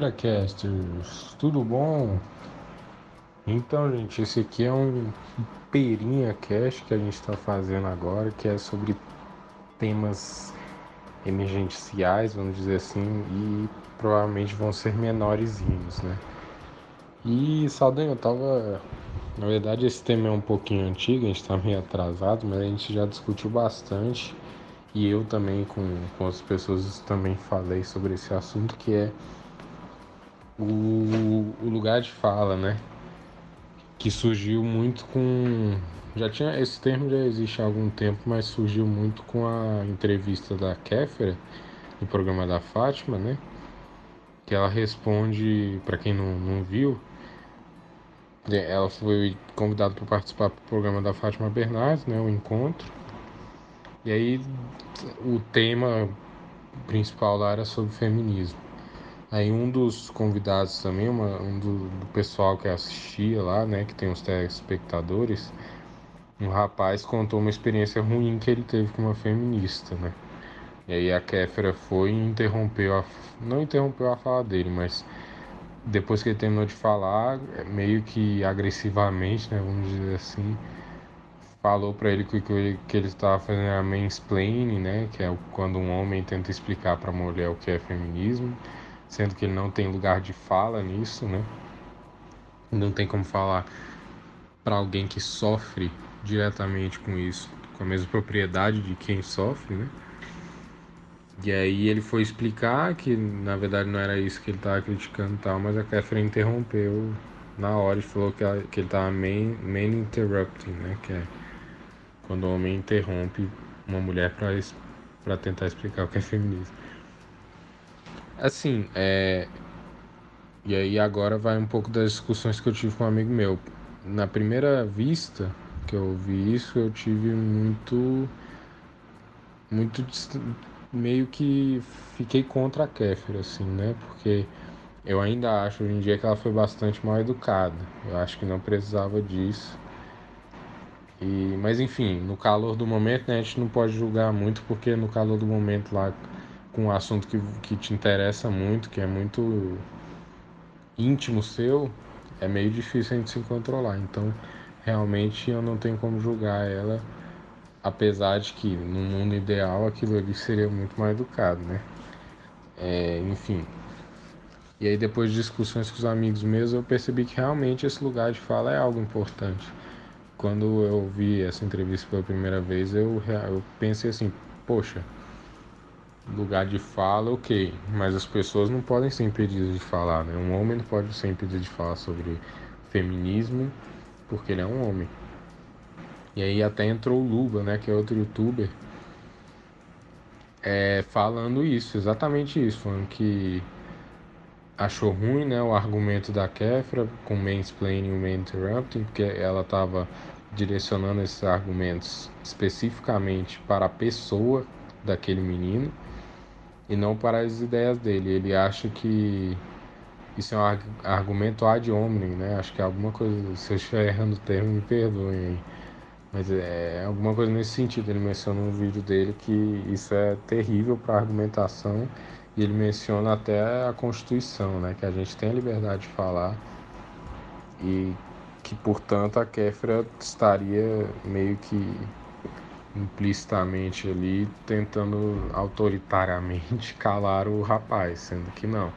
Buenaneira Casters, tudo bom? Então, gente, esse aqui é um Perinha Cast que a gente está fazendo agora, que é sobre temas emergenciais, vamos dizer assim, e provavelmente vão ser menorzinhos, né? E, Saldanha, eu tava. Na verdade, esse tema é um pouquinho antigo, a gente tá meio atrasado, mas a gente já discutiu bastante e eu também com, com as pessoas também falei sobre esse assunto que é o, o lugar de fala, né? Que surgiu muito com. Já tinha. Esse termo já existe há algum tempo, mas surgiu muito com a entrevista da Kéfera no programa da Fátima, né? Que ela responde, para quem não, não viu, ela foi convidada para participar do programa da Fátima Bernardes, né? O encontro. E aí o tema principal lá era sobre feminismo. Aí um dos convidados também, uma, um do, do, pessoal que assistia lá, né, que tem os telespectadores, um rapaz contou uma experiência ruim que ele teve com uma feminista, né? E aí a Kéfera foi e interrompeu a, não interrompeu a fala dele, mas depois que ele terminou de falar, meio que agressivamente, né, vamos dizer assim, falou para ele que, que, ele estava fazendo a mansplaining, né, que é quando um homem tenta explicar para mulher o que é feminismo, sendo que ele não tem lugar de fala nisso, né? Não tem como falar para alguém que sofre diretamente com isso, com a mesma propriedade de quem sofre, né? E aí ele foi explicar que na verdade não era isso que ele estava criticando e tal, mas a Catherine interrompeu na hora e falou que, ela, que ele estava main, main interrupting, né? Que é quando o homem interrompe uma mulher para tentar explicar o que é feminismo. Assim, é. E aí agora vai um pouco das discussões que eu tive com um amigo meu. Na primeira vista que eu vi isso, eu tive muito. Muito. Meio que fiquei contra a Kéfera, assim, né? Porque eu ainda acho hoje em dia que ela foi bastante mal educada. Eu acho que não precisava disso. E, mas enfim, no calor do momento, né, a gente não pode julgar muito, porque no calor do momento lá, com um assunto que, que te interessa muito, que é muito íntimo seu, é meio difícil a gente se controlar. Então, realmente eu não tenho como julgar ela, apesar de que no mundo ideal aquilo ali seria muito mais educado, né? É, enfim. E aí depois de discussões com os amigos meus, eu percebi que realmente esse lugar de fala é algo importante quando eu vi essa entrevista pela primeira vez, eu, eu pensei assim, poxa, lugar de fala, ok, mas as pessoas não podem ser impedidas de falar, né? Um homem não pode ser impedido de falar sobre feminismo porque ele é um homem. E aí até entrou o Luba, né, que é outro youtuber, é, falando isso, exatamente isso, falando que achou ruim né, o argumento da Kefra com mansplaining e main interrupting, porque ela estava direcionando esses argumentos especificamente para a pessoa daquele menino e não para as ideias dele. Ele acha que isso é um argumento ad hominem, né? Acho que é alguma coisa, se eu estiver errando o termo, me perdoem. Mas é alguma coisa nesse sentido. Ele menciona no vídeo dele que isso é terrível para argumentação e ele menciona até a Constituição, né? Que a gente tem a liberdade de falar e que, portanto, a Kéfera estaria meio que implicitamente ali tentando autoritariamente calar o rapaz, sendo que não,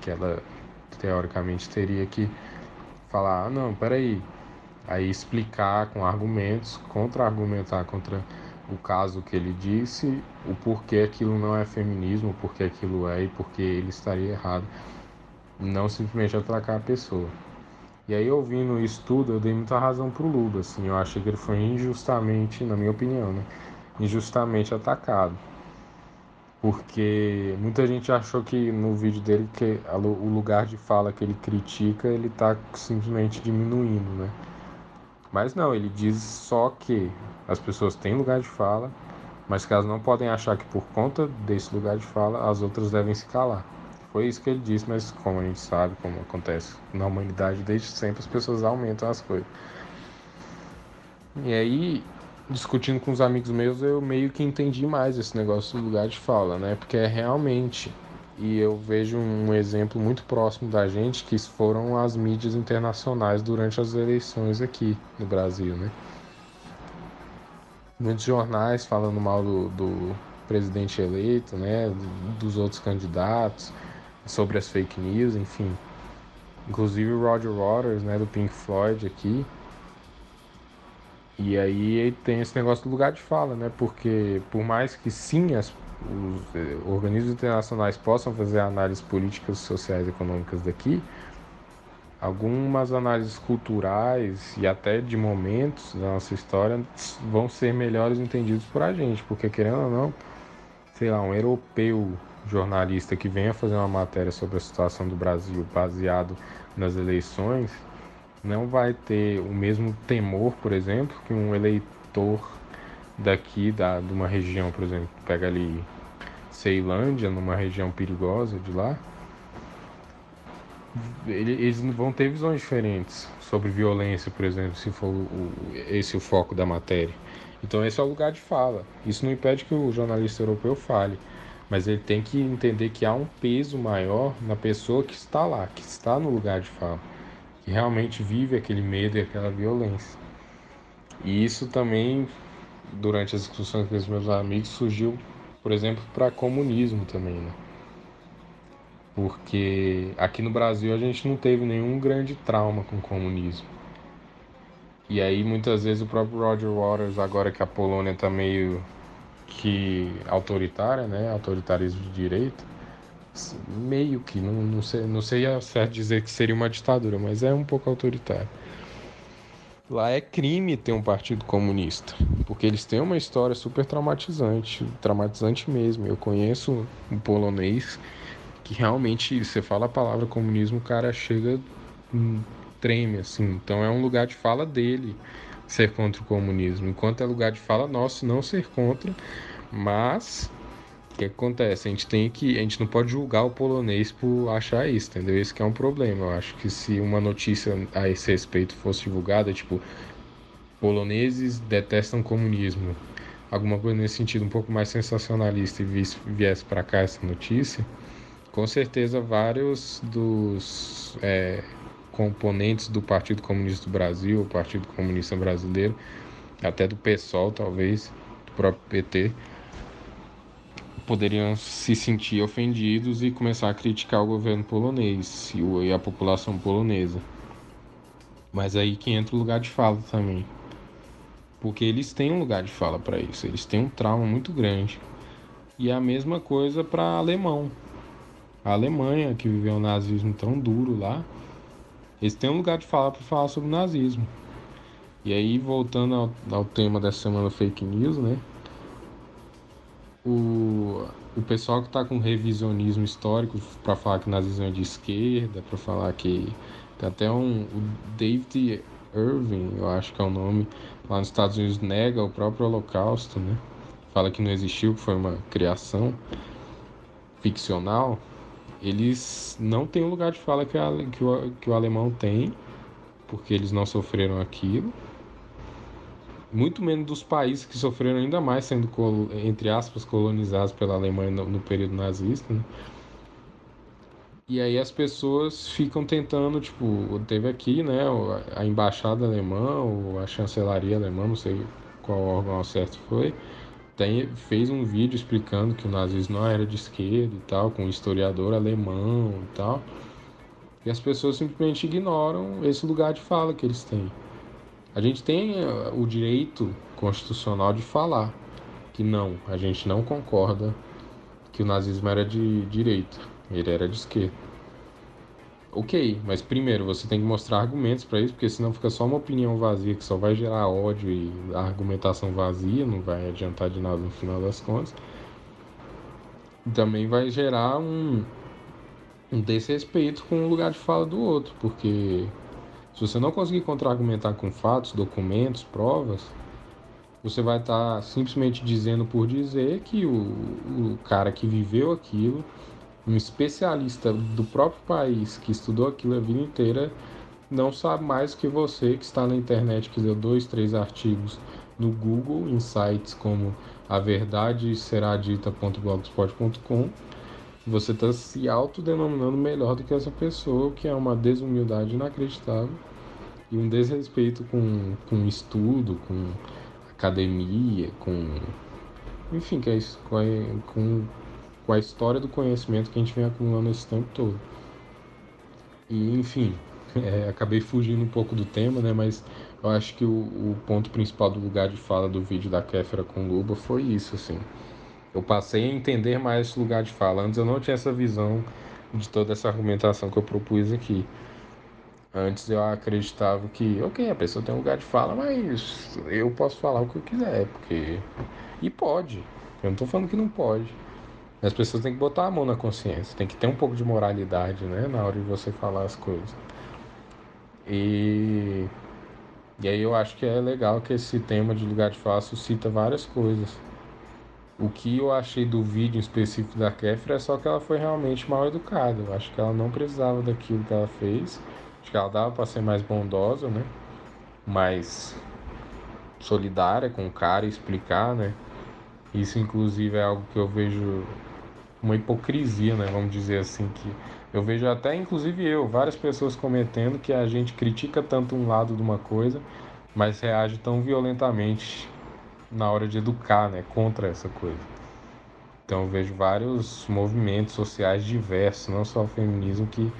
que ela teoricamente teria que falar, ah, não, peraí, aí explicar com argumentos, contra-argumentar contra o caso que ele disse, o porquê aquilo não é feminismo, o porquê aquilo é e porquê ele estaria errado, não simplesmente atracar a pessoa. E aí, ouvindo isso tudo, eu dei muita razão pro Lula, assim, eu achei que ele foi injustamente, na minha opinião, né, injustamente atacado. Porque muita gente achou que no vídeo dele que o lugar de fala que ele critica, ele tá simplesmente diminuindo, né? Mas não, ele diz só que as pessoas têm lugar de fala, mas que elas não podem achar que por conta desse lugar de fala as outras devem se calar. Foi isso que ele disse, mas como a gente sabe, como acontece na humanidade, desde sempre as pessoas aumentam as coisas. E aí, discutindo com os amigos meus, eu meio que entendi mais esse negócio do lugar de fala, né? Porque é realmente E eu vejo um exemplo muito próximo da gente que foram as mídias internacionais durante as eleições aqui no Brasil, né? Muitos jornais falando mal do, do presidente eleito, né? Dos outros candidatos, sobre as fake news, enfim. Inclusive o Roger Waters, né? Do Pink Floyd aqui. E aí tem esse negócio do lugar de fala, né? Porque por mais que sim as os eh, organismos internacionais possam fazer análises políticas, sociais e econômicas daqui, algumas análises culturais e até de momentos da nossa história vão ser melhores entendidos por a gente, porque querendo ou não, sei lá, um europeu jornalista que venha fazer uma matéria sobre a situação do Brasil baseado nas eleições, não vai ter o mesmo temor, por exemplo, que um eleitor daqui da, de uma região, por exemplo, pega ali Ceilândia, numa região perigosa de lá, eles vão ter visões diferentes sobre violência, por exemplo, se for o, esse o foco da matéria. Então esse é o lugar de fala. Isso não impede que o jornalista europeu fale, mas ele tem que entender que há um peso maior na pessoa que está lá, que está no lugar de fala, que realmente vive aquele medo e aquela violência. E isso também durante as discussões com os meus amigos, surgiu, por exemplo, para comunismo também, né? Porque aqui no Brasil a gente não teve nenhum grande trauma com o comunismo. E aí muitas vezes o próprio Roger Waters, agora que a Polônia está meio que autoritária, né? Autoritarismo de direita, meio que, não, não, sei, não sei a certo dizer que seria uma ditadura, mas é um pouco autoritário. Lá é crime ter um partido comunista, porque eles têm uma história super traumatizante, traumatizante mesmo. Eu conheço um polonês que realmente, você fala a palavra comunismo, o cara chega, hum, treme, assim. Então é um lugar de fala dele ser contra o comunismo, enquanto é lugar de fala nosso não ser contra, mas o que acontece? A gente tem que. A gente não pode julgar o polonês por achar isso, entendeu? Esse que é um problema. Eu acho que se uma notícia a esse respeito fosse divulgada, tipo, poloneses detestam comunismo, alguma coisa nesse sentido um pouco mais sensacionalista e viesse para cá essa notícia, com certeza vários dos é, componentes do Partido Comunista do Brasil, o Partido Comunista Brasileiro, até do PSOL talvez, do próprio PT, poderiam se sentir ofendidos e começar a criticar o governo polonês e a população polonesa. Mas aí que entra o lugar de fala também. Porque eles têm um lugar de fala para isso, eles têm um trauma muito grande. E é a mesma coisa para alemão. A Alemanha, que viveu o nazismo tão duro lá, eles têm um lugar de fala para falar sobre o nazismo. E aí, voltando ao, ao tema dessa semana fake news, né? o, o pessoal que está com revisionismo histórico para falar que nazismo é de esquerda, para falar que tem até um o David Irving, eu acho que é o nome, lá nos Estados Unidos nega o próprio Holocausto, né? Fala que não existiu, que foi uma criação ficcional. Eles não têm o lugar de fala que, a, que, o, que o alemão tem, porque eles não sofreram aquilo muito menos dos países que sofreram ainda mais sendo, entre aspas, colonizados pela Alemanha no, no período nazista, né? E aí as pessoas ficam tentando, tipo, teve aqui, né, a embaixada alemã, ou a chancelaria alemã, não sei qual órgão certo foi, tem, fez um vídeo explicando que o nazismo não era de esquerda e tal, com um historiador alemão e tal. E as pessoas simplesmente ignoram esse lugar de fala que eles têm. A gente tem eh, o direito constitucional de falar que não, a gente não concorda que o nazismo era de direita, ele era de esquerda. Ok, mas primeiro você tem que mostrar argumentos para isso, porque senão fica só uma opinião vazia que só vai gerar ódio e argumentação vazia, não vai adiantar de nada no final das contas. Também vai gerar um, um desrespeito com o lugar de fala do outro, porque se você não conseguir contra-argumentar com fatos, documentos, provas, você vai estar tá simplesmente dizendo por dizer que o, o cara que viveu aquilo, um especialista do próprio país que estudou aquilo a vida inteira, não sabe mais que você que está na internet, que leu dois, três artigos no Google, em sites como a verdade será dita.blogspot.com você está se autodenominando melhor do que essa pessoa, que é uma desumildade inacreditável e um desrespeito com, com estudo, com academia, com. Enfim, que é isso, com, com, com a história do conhecimento que a gente vem acumulando esse tempo todo. E, enfim, é, acabei fugindo um pouco do tema, né? Mas eu acho que o, o ponto principal do lugar de fala do vídeo da Kéfera com Luba foi isso, assim. Eu passei a entender mais esse lugar de fala. Antes eu não tinha essa visão de toda essa argumentação que eu propus aqui. Antes eu acreditava que, ok, a pessoa tem um lugar de fala, mas eu posso falar o que eu quiser, porque. E pode. Eu não tô falando que não pode. As pessoas têm que botar a mão na consciência, tem que ter um pouco de moralidade, né, na hora de você falar as coisas. E, e aí eu acho que é legal que esse tema de lugar de fala suscita várias coisas. O que eu achei do vídeo específico da Kéfera é só que ela foi realmente mal educada. Eu acho que ela não precisava daquilo que ela fez. Acho que ela dava para ser mais bondosa, né? Mais solidária com o cara e explicar, né? Isso inclusive é algo que eu vejo uma hipocrisia, né? Vamos dizer assim que eu vejo até, inclusive eu, várias pessoas cometendo que a gente critica tanto um lado de uma coisa, mas reage tão violentamente na hora de educar, né, contra essa coisa. Então eu vejo vários movimentos sociais diversos, não só o feminismo, que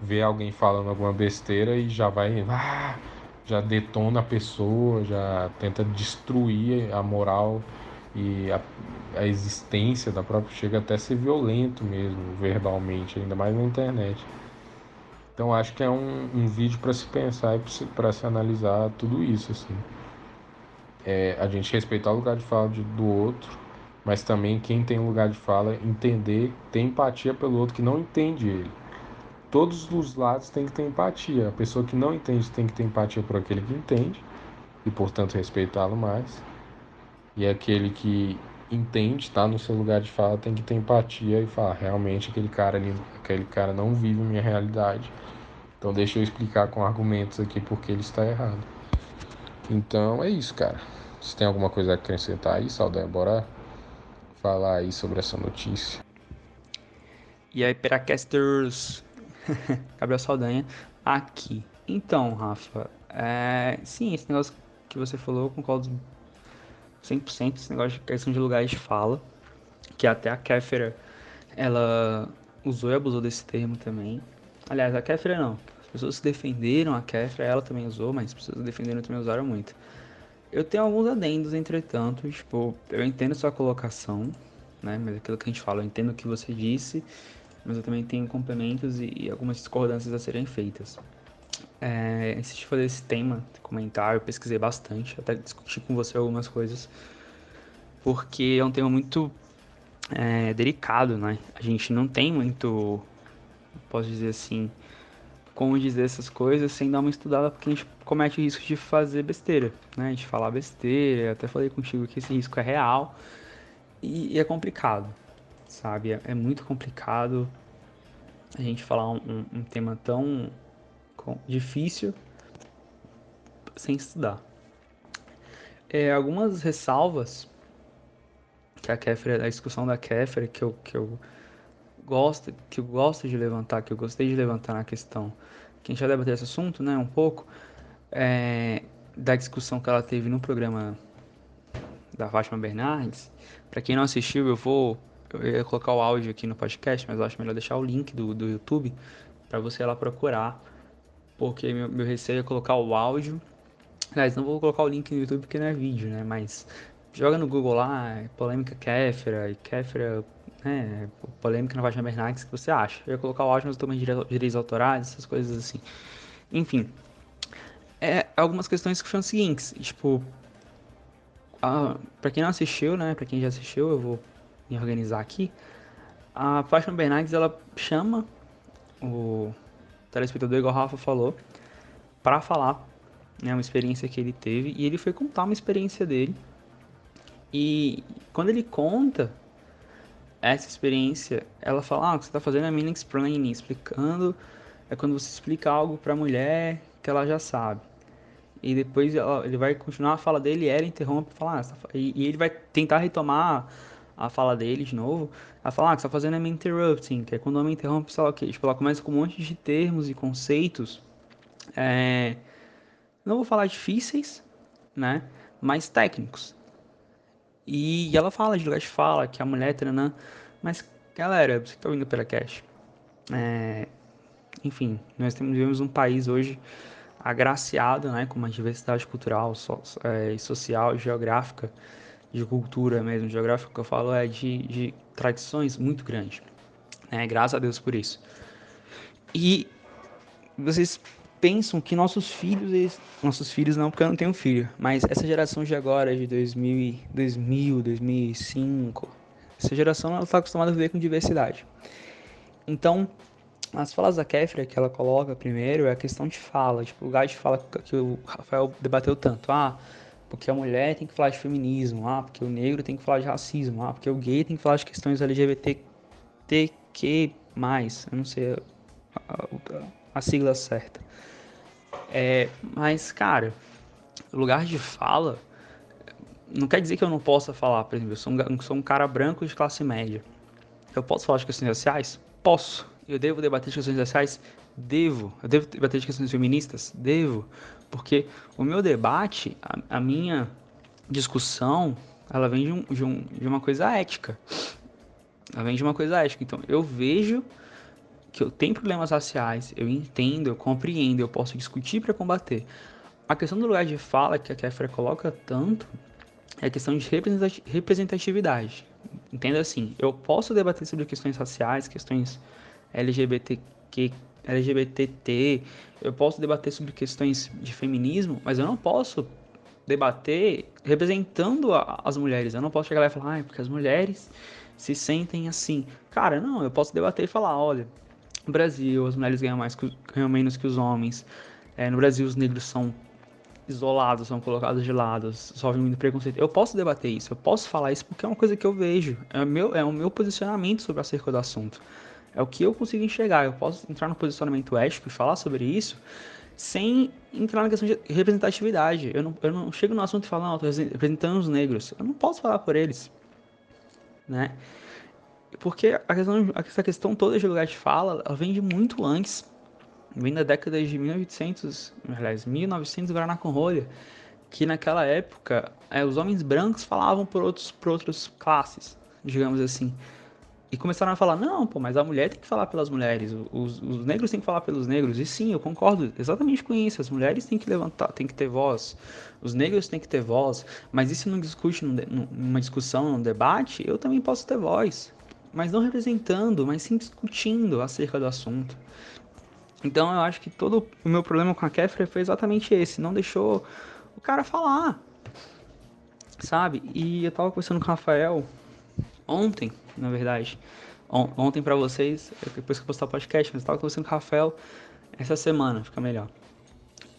vê alguém falando alguma besteira e já vai, ah, já detona a pessoa, já tenta destruir a moral e a, a existência da própria chega até a ser violento mesmo, verbalmente, ainda mais na internet. Então acho que é um, um vídeo para se pensar e para se analisar tudo isso assim. É, a gente respeitar o lugar de fala de, do outro, mas também quem tem lugar de fala entender, ter empatia pelo outro que não entende ele. Todos os lados têm que ter empatia. A pessoa que não entende tem que ter empatia por aquele que entende e, portanto, respeitá-lo mais. E aquele que entende, está no seu lugar de fala, tem que ter empatia e falar, realmente aquele cara ali, aquele cara não vive minha realidade. Então deixa eu explicar com argumentos aqui porque ele está errado. Então é isso, cara. Você tem alguma coisa a acrescentar aí, Saldanha? Bora falar aí sobre essa notícia. E aí, Peracasters, Gabriel Saldanha aqui. Então, Rafa, é... sim, esse negócio que você falou, eu concordo 100% esse negócio de questão de lugares de fala, que até a Kéfera, ela usou e abusou desse termo também. Aliás, a Kéfera não, as pessoas se defenderam, a Kéfera ela também usou, mas as pessoas defenderam também usaram muito. Eu tenho alguns adendos, entretanto, tipo, eu entendo sua colocação, né, mas aquilo que a gente fala, eu entendo o que você disse, mas eu também tenho complementos e, e algumas discordâncias a serem feitas. É, antes fazer esse tema, comentário, eu pesquisei bastante, até discuti com você algumas coisas, porque é um tema muito é, delicado, né? A gente não tem muito, posso dizer assim, como dizer essas coisas sem dar uma estudada, porque a gente comete o risco de fazer besteira, né? De falar besteira, até falei contigo que esse risco é real e, e é complicado, sabe? É, é, muito complicado a gente falar um, um tema tão difícil sem estudar. É, algumas ressalvas que a Kéfera, a discussão da Kéfera que eu, que eu gosto, que eu gosto de levantar, que eu gostei de levantar na questão, que a gente já debateu esse assunto, né, um pouco, é, da discussão que ela teve no programa da Fátima Bernardes. Para quem não assistiu, eu vou eu ia colocar o áudio aqui no podcast, mas eu acho melhor deixar o link do, do YouTube para você ir lá procurar porque meu, meu receio é colocar o áudio. Aliás, não vou colocar o link no YouTube porque não é vídeo, né? Mas joga no Google lá, polêmica Kéfera, e Kéfera, né? Polêmica na Fátima Bernardes, que você acha? Eu ia colocar o áudio, mas eu também direitos autorais, essas coisas assim. Enfim, é, algumas questões que são as seguintes, tipo, a, pra quem não assistiu, né? Pra quem já assistiu, eu vou me organizar aqui. A Fátima Bernardes, ela chama o telespectador, igual o Rafa falou, para falar né, uma experiência que ele teve. E ele foi contar uma experiência dele. E quando ele conta essa experiência, ela fala: Ah, o que você está fazendo é mini explaining, explicando. É quando você explica algo para a mulher que ela já sabe. E depois ela, ele vai continuar a fala dele ela interrompe fala: ah, tá e, e ele vai tentar retomar a fala dele de novo, ela fala, ah, que você tá fazendo é me interrupting, que é quando o homem interrompe, sei lá o quê. Tipo, ela começa com um monte de termos e conceitos, é... não vou falar difíceis, né, mas técnicos. E ela fala de lugar de fala, que a mulher, tranã, mas, galera, você que tá ouvindo pela cash, é... enfim, nós temos, vivemos um país hoje agraciado, né, com uma diversidade cultural, so, é, social, geográfica, de cultura mesmo, geográfico que eu falo é de, de tradições muito grande. Né? Graças a Deus por isso. E vocês pensam que nossos filhos, eles, nossos filhos não, porque eu não tenho filho, mas essa geração de agora, de 2000, 2000 2005, essa geração ela está acostumada a viver com diversidade. Então, as falas da Kéfera que ela coloca primeiro é a questão de fala, tipo, lugar de fala que o Rafael debateu tanto. Ah, porque a mulher tem que falar de feminismo, ah, porque o negro tem que falar de racismo, ah, porque o gay tem que falar de questões LGBTQ+, eu não sei a, a, a sigla certa. É, mas, cara, lugar de fala não quer dizer que eu não possa falar, por exemplo, eu sou um, sou um cara branco de classe média. Eu posso falar de questões raciais? Posso. Eu devo debater de questões raciais? Devo. Eu devo debater de questões feministas? Devo. Porque o meu debate, a, a minha discussão, ela vem de, um, de, um, de uma coisa ética. Ela vem de uma coisa ética. Então, eu vejo que eu tenho problemas raciais, eu entendo, eu compreendo, eu posso discutir para combater. A questão do lugar de fala que a Kéfera coloca tanto é a questão de representatividade. Entenda assim, eu posso debater sobre questões raciais, questões LGBTQ LGBTT, eu posso debater sobre questões de feminismo, mas eu não posso debater representando a, as mulheres. Eu não posso chegar lá e falar, ah, porque as mulheres se sentem assim. Cara, não, eu posso debater e falar, olha, no Brasil as mulheres ganham, mais, ganham menos que os homens. É, no Brasil os negros são isolados, são colocados de lado, sofrem muito preconceito. Eu posso debater isso, eu posso falar isso porque é uma coisa que eu vejo. É meu, é o meu posicionamento sobre acerca do assunto. É o que eu consigo enxergar. Eu posso entrar no posicionamento ético e falar sobre isso sem entrar na questão de representatividade. Eu não, eu não chego no assunto e falo, não, estou representando os negros. Eu não posso falar por eles. Né? Porque a questão, essa questão toda de lugar de fala, ela vem de muito antes. Vem da década de 1800, aliás, 1900, Guaraná com rolha. Que naquela época, é, os homens brancos falavam por, outros, por outras classes, digamos assim. E começaram a falar, não, pô, mas a mulher tem que falar pelas mulheres, os, os, negros têm que falar pelos negros. E sim, eu concordo exatamente com isso. As mulheres têm que levantar, têm que ter voz, os negros têm que ter voz. Mas isso não discute numa discussão, num debate, eu também posso ter voz. Mas não representando, mas sim discutindo acerca do assunto. Então eu acho que todo o meu problema com a Kéfera foi exatamente esse. Não deixou o cara falar. Sabe? E eu tava conversando com o Rafael ontem na verdade, on ontem para vocês, depois que eu postar o podcast, mas eu estava conversando com o Rafael essa semana, fica melhor.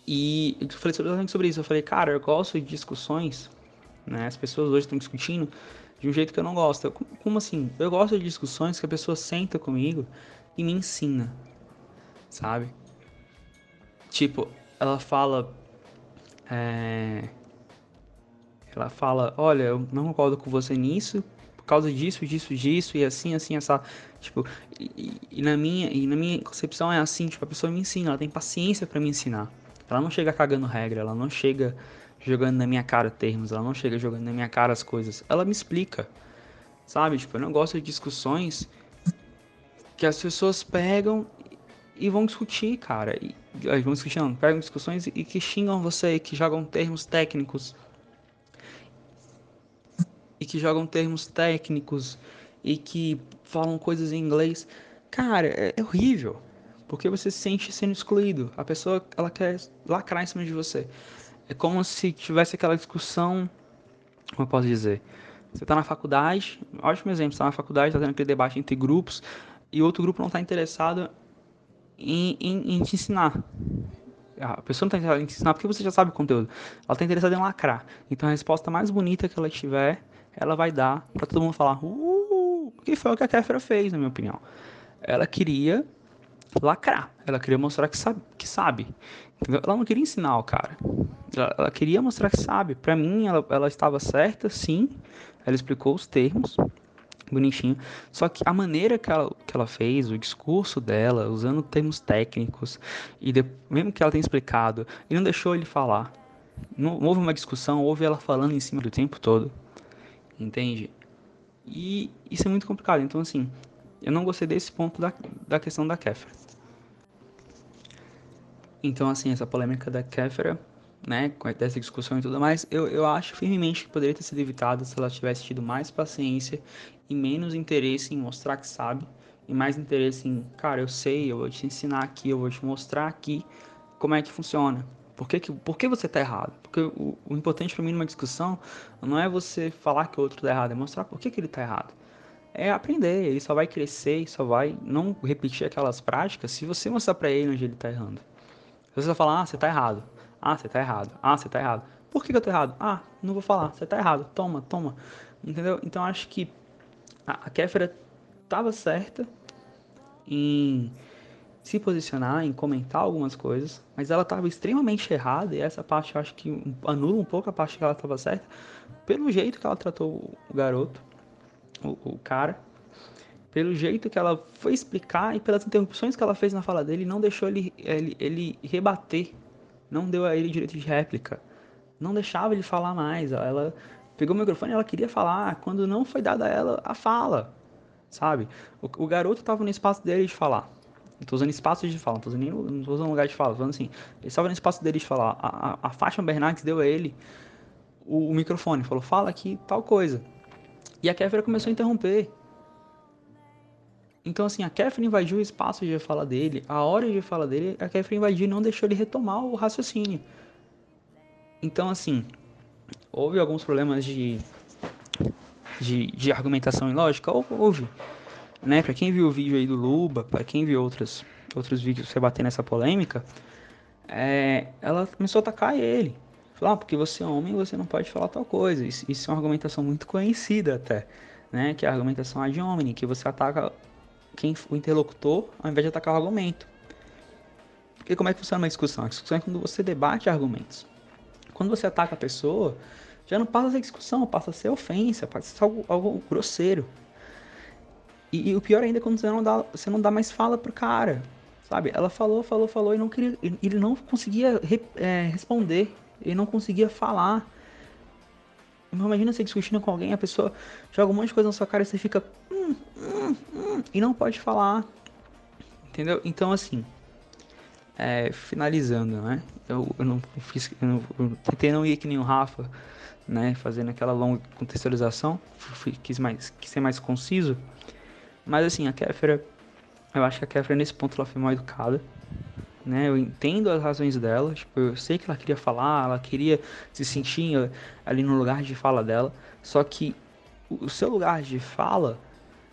E eu falei exatamente sobre isso. Eu falei, cara, eu gosto de discussões, né? As pessoas hoje estão discutindo de um jeito que eu não gosto. Como assim? Eu gosto de discussões que a pessoa senta comigo e me ensina, sabe? Tipo, ela fala. É... Ela fala: Olha, eu não concordo com você nisso, causa disso, disso, disso, e assim, assim, essa. Tipo, e, e, na minha, e na minha concepção é assim, tipo, a pessoa me ensina, ela tem paciência para me ensinar. Ela não chega cagando regra, ela não chega jogando na minha cara termos, ela não chega jogando na minha cara as coisas. Ela me explica. Sabe? Tipo, eu não gosto de discussões que as pessoas pegam e vão discutir, cara. E, vão discutir, não, pegam discussões e que xingam você, que jogam termos técnicos e que jogam termos técnicos e que falam coisas em inglês. Cara, é, é horrível. Porque você se sente sendo excluído. A pessoa, ela quer lacrar em cima de você. É como se tivesse aquela discussão. Como eu posso dizer? Você está na faculdade, ótimo exemplo, você tá na faculdade, está tendo aquele debate entre grupos, e outro grupo não está interessado em, em, em, te ensinar. A pessoa não está interessada em te ensinar porque você já sabe o conteúdo. Ela está interessada em lacrar. Então a resposta mais bonita que ela tiver ela vai dar para todo mundo falar, uh, que foi o que a Kéfera fez, na minha opinião. Ela queria lacrar, ela queria mostrar que sabe, que sabe. Ela não queria ensinar o cara. Ela, ela queria mostrar que sabe. Para mim, ela, ela estava certa, sim. Ela explicou os termos, bonitinho. Só que a maneira que ela, que ela fez, o discurso dela, usando termos técnicos, e de, mesmo que ela tenha explicado, e não deixou ele falar. Não, houve uma discussão, houve ela falando em cima do tempo todo. Entende? E isso é muito complicado. Então, assim, eu não gostei desse ponto da, da questão da Kéfera. Então, assim, essa polêmica da Kéfera, né, com essa discussão e tudo mais, eu, eu acho firmemente que poderia ter sido evitada se ela tivesse tido mais paciência e menos interesse em mostrar que sabe, e mais interesse em, cara, eu sei, eu vou te ensinar aqui, eu vou te mostrar aqui como é que funciona. Por que, que, por que você está errado? Porque o, o importante para mim numa discussão não é você falar que o outro está errado, é mostrar por que, que ele está errado. É aprender, ele só vai crescer, só vai não repetir aquelas práticas se você mostrar para ele onde ele está errando. Se você falar, ah, você está errado, ah, você está errado, ah, você está errado. Por que, que eu estou errado? Ah, não vou falar, você está errado, toma, toma. Entendeu? Então acho que a Kéfera estava certa em se posicionar, em comentar algumas coisas, mas ela estava extremamente errada, e essa parte eu acho que anula um pouco a parte que ela estava certa, pelo jeito que ela tratou o garoto, o, o, cara, pelo jeito que ela foi explicar e pelas interrupções que ela fez na fala dele, não deixou ele, ele, ele rebater, não deu a ele direito de réplica, não deixava ele falar mais, ela pegou o microfone e ela queria falar, quando não foi dada a ela a fala, sabe? O, o garoto estava no espaço dele de falar. Tô usando espaço de fala, não tô usando, nem, não tô usando lugar de fala, tô falando assim. Ele estava no espaço dele de falar. A, a, a Fátima Bernardes deu a ele o, o, microfone, falou, fala aqui tal coisa. E a Kéfera começou a interromper. Então, assim, a Kéfera invadiu o espaço de fala dele, a hora de fala dele, a Kéfera invadiu e não deixou ele retomar o raciocínio. Então, assim, houve alguns problemas de, de, de argumentação e lógica? Houve. Né? Para quem viu o vídeo aí do Luba, para quem viu outros, outros vídeos você bater nessa polêmica, é, ela começou a atacar ele. Falou, ah, porque você é homem, você não pode falar tal coisa. Isso, isso é uma argumentação muito conhecida até, né? Que é a argumentação ad hominem, que você ataca quem, o interlocutor ao invés de atacar o argumento. Porque como é que funciona uma discussão? A discussão é quando você debate argumentos. Quando você ataca a pessoa, já não passa a ser discussão, passa a ser ofensa, passa a ser algo, algo grosseiro. E, e, o pior ainda é quando você não, dá, você não dá mais fala pro cara, sabe? Ela falou, falou, falou e não queria, ele não conseguia re, é, responder, ele não conseguia falar. Imagina você discutindo com alguém, a pessoa joga um monte de coisa na sua cara e você fica hum, hum, hum, e não pode falar, entendeu? Então assim, é, finalizando, né? Eu, eu não fiz, eu, não, eu tentei não ir que nem o Rafa né, fazendo aquela longa contextualização, quis, mais, quis ser mais conciso. Mas assim, a Kéfera, eu acho que a Kéfera nesse ponto ela foi mal educada. Né? Eu entendo as razões dela, tipo, eu sei que ela queria falar, ela queria se sentir ali no lugar de fala dela, só que o seu lugar de fala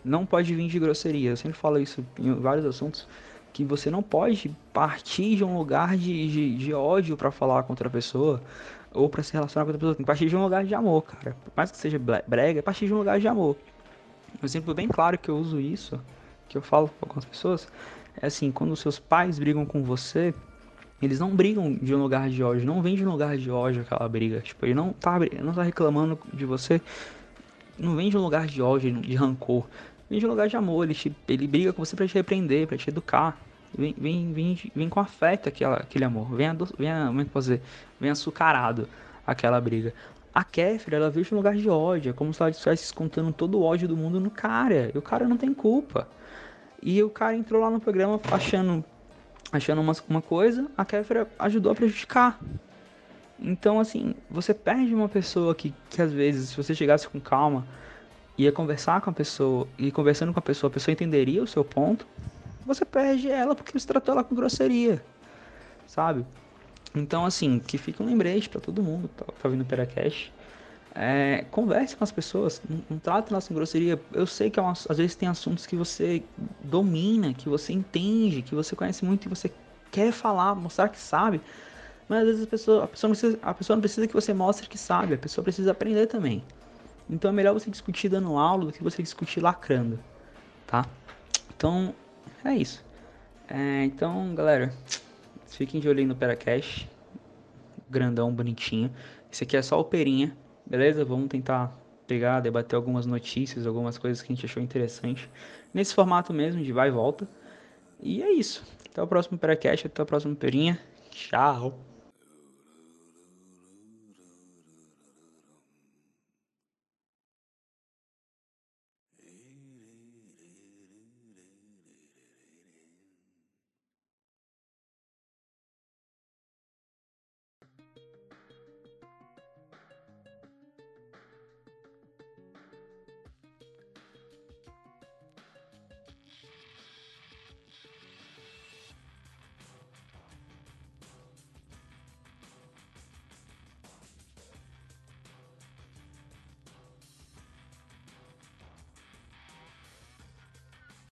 não pode vir de grosseria. Eu sempre falo isso em vários assuntos, que você não pode partir de um lugar de, de, de ódio para falar contra a pessoa, ou para se relacionar com outra pessoa. Tem que partir de um lugar de amor, cara. Por mais que seja brega, é partir de um lugar de amor. Um exemplo bem claro que eu uso isso, que eu falo com algumas pessoas, é assim, quando seus pais brigam com você, eles não brigam de um lugar de ódio, não vem de um lugar de ódio aquela briga. Tipo, ele não tá, não tá reclamando de você, não vem de um lugar de ódio, de rancor. Vem de um lugar de amor, ele, te, ele briga com você para te repreender, para te educar. Vem, vem, vem, vem com afeto aquela, aquele amor. Vem, vem, como é que posso dizer? Vem açucarado aquela briga. A Kéfera, ela veio de um lugar de ódio. É como se ela estivesse contando todo o ódio do mundo no cara. E o cara não tem culpa. E o cara entrou lá no programa achando, achando uma, uma coisa, a Kéfera ajudou a prejudicar. Então, assim, você perde uma pessoa que, que às vezes, se você chegasse com calma, ia conversar com a pessoa, e conversando com a pessoa, a pessoa entenderia o seu ponto, você perde ela porque você tratou ela com grosseria, sabe? Então, assim, que fica um lembrete para todo mundo que tá, tá vindo o Peracast. É, converse com as pessoas, não, não trate elas com grosseria. Eu sei que é uma, às vezes tem assuntos que você domina, que você entende, que você conhece muito e você quer falar, mostrar que sabe. Mas às vezes a pessoa, a pessoa, não precisa, a pessoa não precisa que você mostre que sabe, a pessoa precisa aprender também. Então é melhor você discutir dando aula do que você discutir lacrando, tá? Então, é isso. É, então, galera, fiquem de olho aí no Peracast. Grandão, bonitinho. Esse aqui é só o Perinha, beleza? Vamos tentar pegar, debater algumas notícias, algumas coisas que a gente achou interessante. Nesse formato mesmo, de vai e volta. E é isso. Até o próximo Peracast, até o próximo Perinha. Tchau!